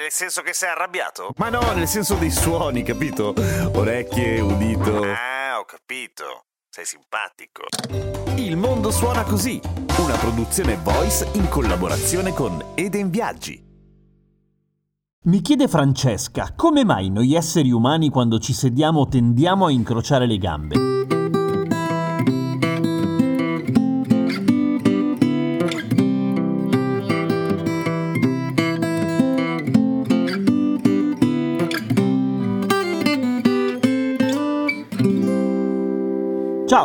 Nel senso che sei arrabbiato? Ma no, nel senso dei suoni, capito? Orecchie, udito. Ah, ho capito. Sei simpatico. Il mondo suona così, una produzione voice in collaborazione con Eden Viaggi. Mi chiede Francesca, come mai noi esseri umani quando ci sediamo tendiamo a incrociare le gambe?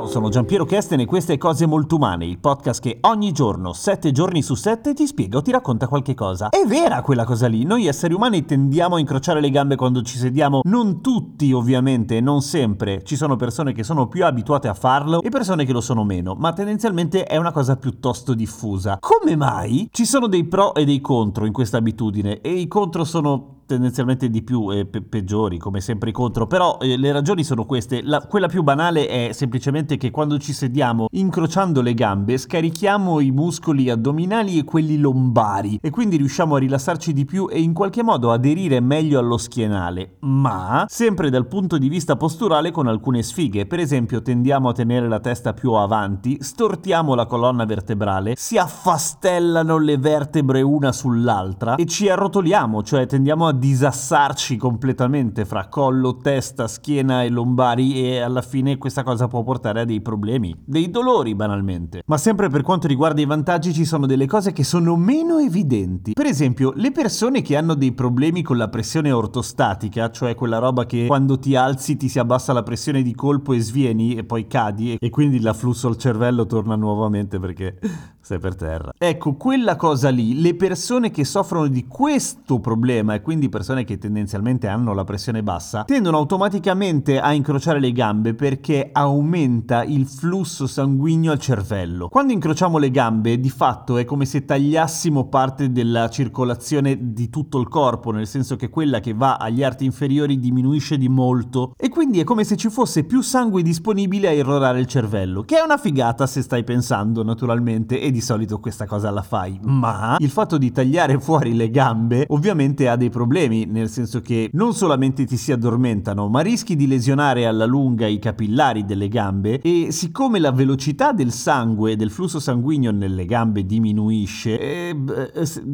Ciao, sono Giampiero Kesten e queste Cose Molto Umane, il podcast che ogni giorno, sette giorni su sette, ti spiega o ti racconta qualche cosa. È vera quella cosa lì, noi esseri umani tendiamo a incrociare le gambe quando ci sediamo, non tutti ovviamente, non sempre, ci sono persone che sono più abituate a farlo e persone che lo sono meno, ma tendenzialmente è una cosa piuttosto diffusa. Come mai? Ci sono dei pro e dei contro in questa abitudine e i contro sono tendenzialmente di più e pe- peggiori, come sempre contro, però eh, le ragioni sono queste. La, quella più banale è semplicemente che quando ci sediamo incrociando le gambe scarichiamo i muscoli addominali e quelli lombari e quindi riusciamo a rilassarci di più e in qualche modo aderire meglio allo schienale, ma sempre dal punto di vista posturale con alcune sfighe. Per esempio tendiamo a tenere la testa più avanti, stortiamo la colonna vertebrale, si affastellano le vertebre una sull'altra e ci arrotoliamo, cioè tendiamo a disassarci completamente fra collo, testa, schiena e lombari e alla fine questa cosa può portare a dei problemi, dei dolori banalmente. Ma sempre per quanto riguarda i vantaggi ci sono delle cose che sono meno evidenti. Per esempio, le persone che hanno dei problemi con la pressione ortostatica, cioè quella roba che quando ti alzi ti si abbassa la pressione di colpo e svieni e poi cadi e quindi l'afflusso al cervello torna nuovamente perché sei per terra. Ecco, quella cosa lì, le persone che soffrono di questo problema e quindi persone che tendenzialmente hanno la pressione bassa, tendono automaticamente a incrociare le gambe perché aumenta il flusso sanguigno al cervello. Quando incrociamo le gambe, di fatto è come se tagliassimo parte della circolazione di tutto il corpo, nel senso che quella che va agli arti inferiori diminuisce di molto e quindi è come se ci fosse più sangue disponibile a irrorare il cervello, che è una figata se stai pensando naturalmente e di solito questa cosa la fai, ma il fatto di tagliare fuori le gambe ovviamente ha dei problemi, nel senso che non solamente ti si addormentano, ma rischi di lesionare alla lunga i capillari delle gambe e siccome la velocità del sangue e del flusso sanguigno nelle gambe diminuisce, eh,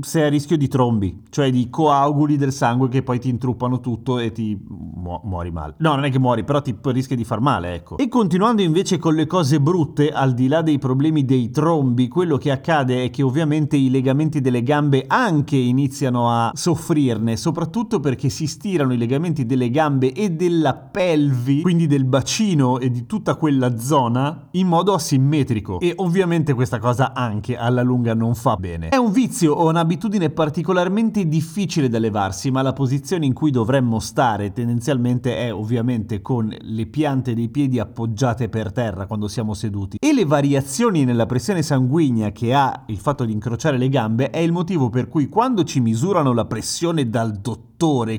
sei a rischio di trombi, cioè di coaguli del sangue che poi ti intruppano tutto e ti mu- muori male. No, non è che muori, però ti rischi di far male, ecco. E continuando invece con le cose brutte, al di là dei problemi dei trombi, quello quello che accade è che ovviamente i legamenti delle gambe anche iniziano a soffrirne, soprattutto perché si stirano i legamenti delle gambe e della pelvi, quindi del bacino e di tutta quella zona, in modo asimmetrico. E ovviamente questa cosa anche alla lunga non fa bene. È un vizio o un'abitudine particolarmente difficile da levarsi, ma la posizione in cui dovremmo stare tendenzialmente è ovviamente con le piante dei piedi appoggiate per terra quando siamo seduti. E le variazioni nella pressione sanguigna linea che ha il fatto di incrociare le gambe è il motivo per cui quando ci misurano la pressione dal dottore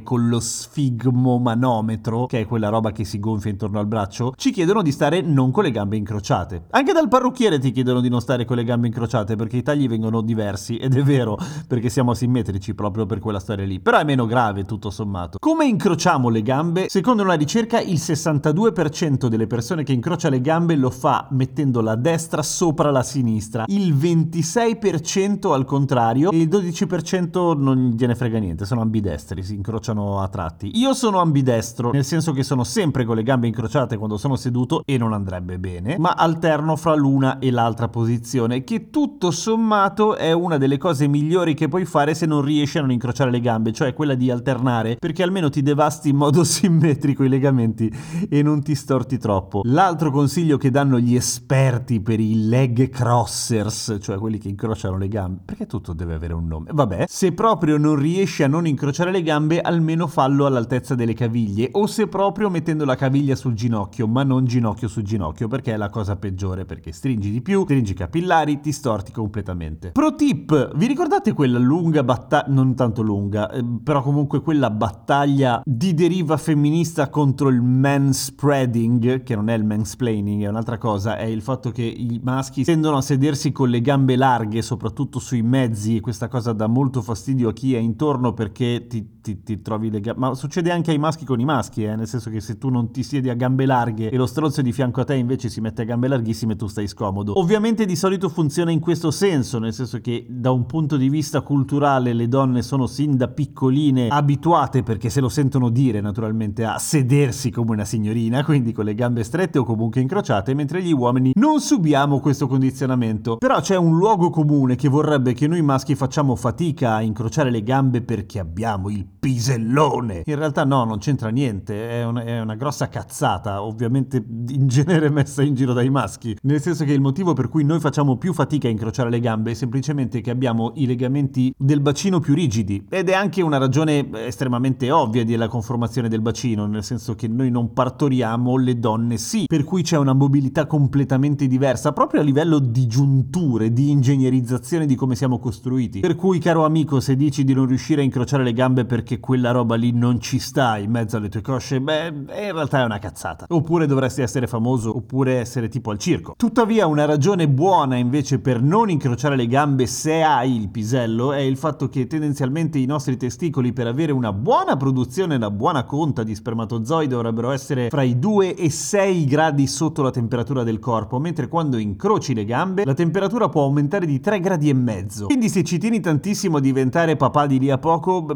con lo sfigmomanometro, che è quella roba che si gonfia intorno al braccio, ci chiedono di stare non con le gambe incrociate. Anche dal parrucchiere ti chiedono di non stare con le gambe incrociate perché i tagli vengono diversi ed è vero perché siamo asimmetrici proprio per quella storia lì, però è meno grave tutto sommato. Come incrociamo le gambe? Secondo una ricerca il 62% delle persone che incrocia le gambe lo fa mettendo la destra sopra la sinistra, il 26% al contrario e il 12% non gliene frega niente, sono ambidestri si incrociano a tratti. Io sono ambidestro, nel senso che sono sempre con le gambe incrociate quando sono seduto e non andrebbe bene, ma alterno fra l'una e l'altra posizione, che tutto sommato è una delle cose migliori che puoi fare se non riesci a non incrociare le gambe, cioè quella di alternare, perché almeno ti devasti in modo simmetrico i legamenti e non ti storti troppo. L'altro consiglio che danno gli esperti per i leg crossers, cioè quelli che incrociano le gambe, perché tutto deve avere un nome. Vabbè, se proprio non riesci a non incrociare le gambe, gambe almeno fallo all'altezza delle caviglie o se proprio mettendo la caviglia sul ginocchio, ma non ginocchio su ginocchio perché è la cosa peggiore perché stringi di più, stringi i capillari, ti storti completamente. Pro tip, vi ricordate quella lunga battaglia, non tanto lunga, eh, però comunque quella battaglia di deriva femminista contro il manspreading, che non è il mansplaining, è un'altra cosa, è il fatto che i maschi tendono a sedersi con le gambe larghe, soprattutto sui mezzi, e questa cosa dà molto fastidio a chi è intorno perché ti, ti, ti trovi le gambe... Ma succede anche ai maschi con i maschi, eh? nel senso che se tu non ti siedi a gambe larghe e lo stronzo di fianco a te invece si mette a gambe larghissime, tu stai scomodo. Ovviamente di solito funziona in questo senso, nel senso che da un punto di vista culturale le donne sono sin da piccoline abituate, perché se lo sentono dire naturalmente, a sedersi come una signorina, quindi con le gambe strette o comunque incrociate, mentre gli uomini non subiamo questo condizionamento. Però c'è un luogo comune che vorrebbe che noi maschi facciamo fatica a incrociare le gambe perché abbiamo il pisellone. In realtà no, non c'entra niente, è una, è una grossa cazzata, ovviamente in genere messa in giro dai maschi, nel senso che il motivo per cui noi facciamo più fatica a incrociare le gambe è semplicemente che abbiamo i legamenti del bacino più rigidi ed è anche una ragione estremamente ovvia della conformazione del bacino, nel senso che noi non partoriamo, le donne sì, per cui c'è una mobilità completamente diversa proprio a livello di giunture, di ingegnerizzazione di come siamo costruiti. Per cui caro amico, se dici di non riuscire a incrociare le gambe perché quella roba lì non ci sta in mezzo alle tue cosce, beh, in realtà è una cazzata. Oppure dovresti essere famoso, oppure essere tipo al circo. Tuttavia una ragione buona invece per non incrociare le gambe se hai il pisello è il fatto che tendenzialmente i nostri testicoli per avere una buona produzione, una buona conta di spermatozoi dovrebbero essere fra i 2 e 6 gradi sotto la temperatura del corpo, mentre quando incroci le gambe la temperatura può aumentare di 3 gradi e mezzo. Quindi se ci tieni tantissimo a diventare papà di lì a poco, b-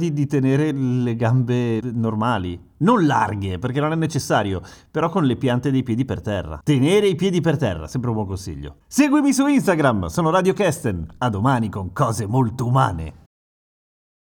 ricordati di tenere le gambe normali. Non larghe, perché non è necessario, però con le piante dei piedi per terra. Tenere i piedi per terra, sempre un buon consiglio. Seguimi su Instagram, sono Radio Kesten. A domani con cose molto umane.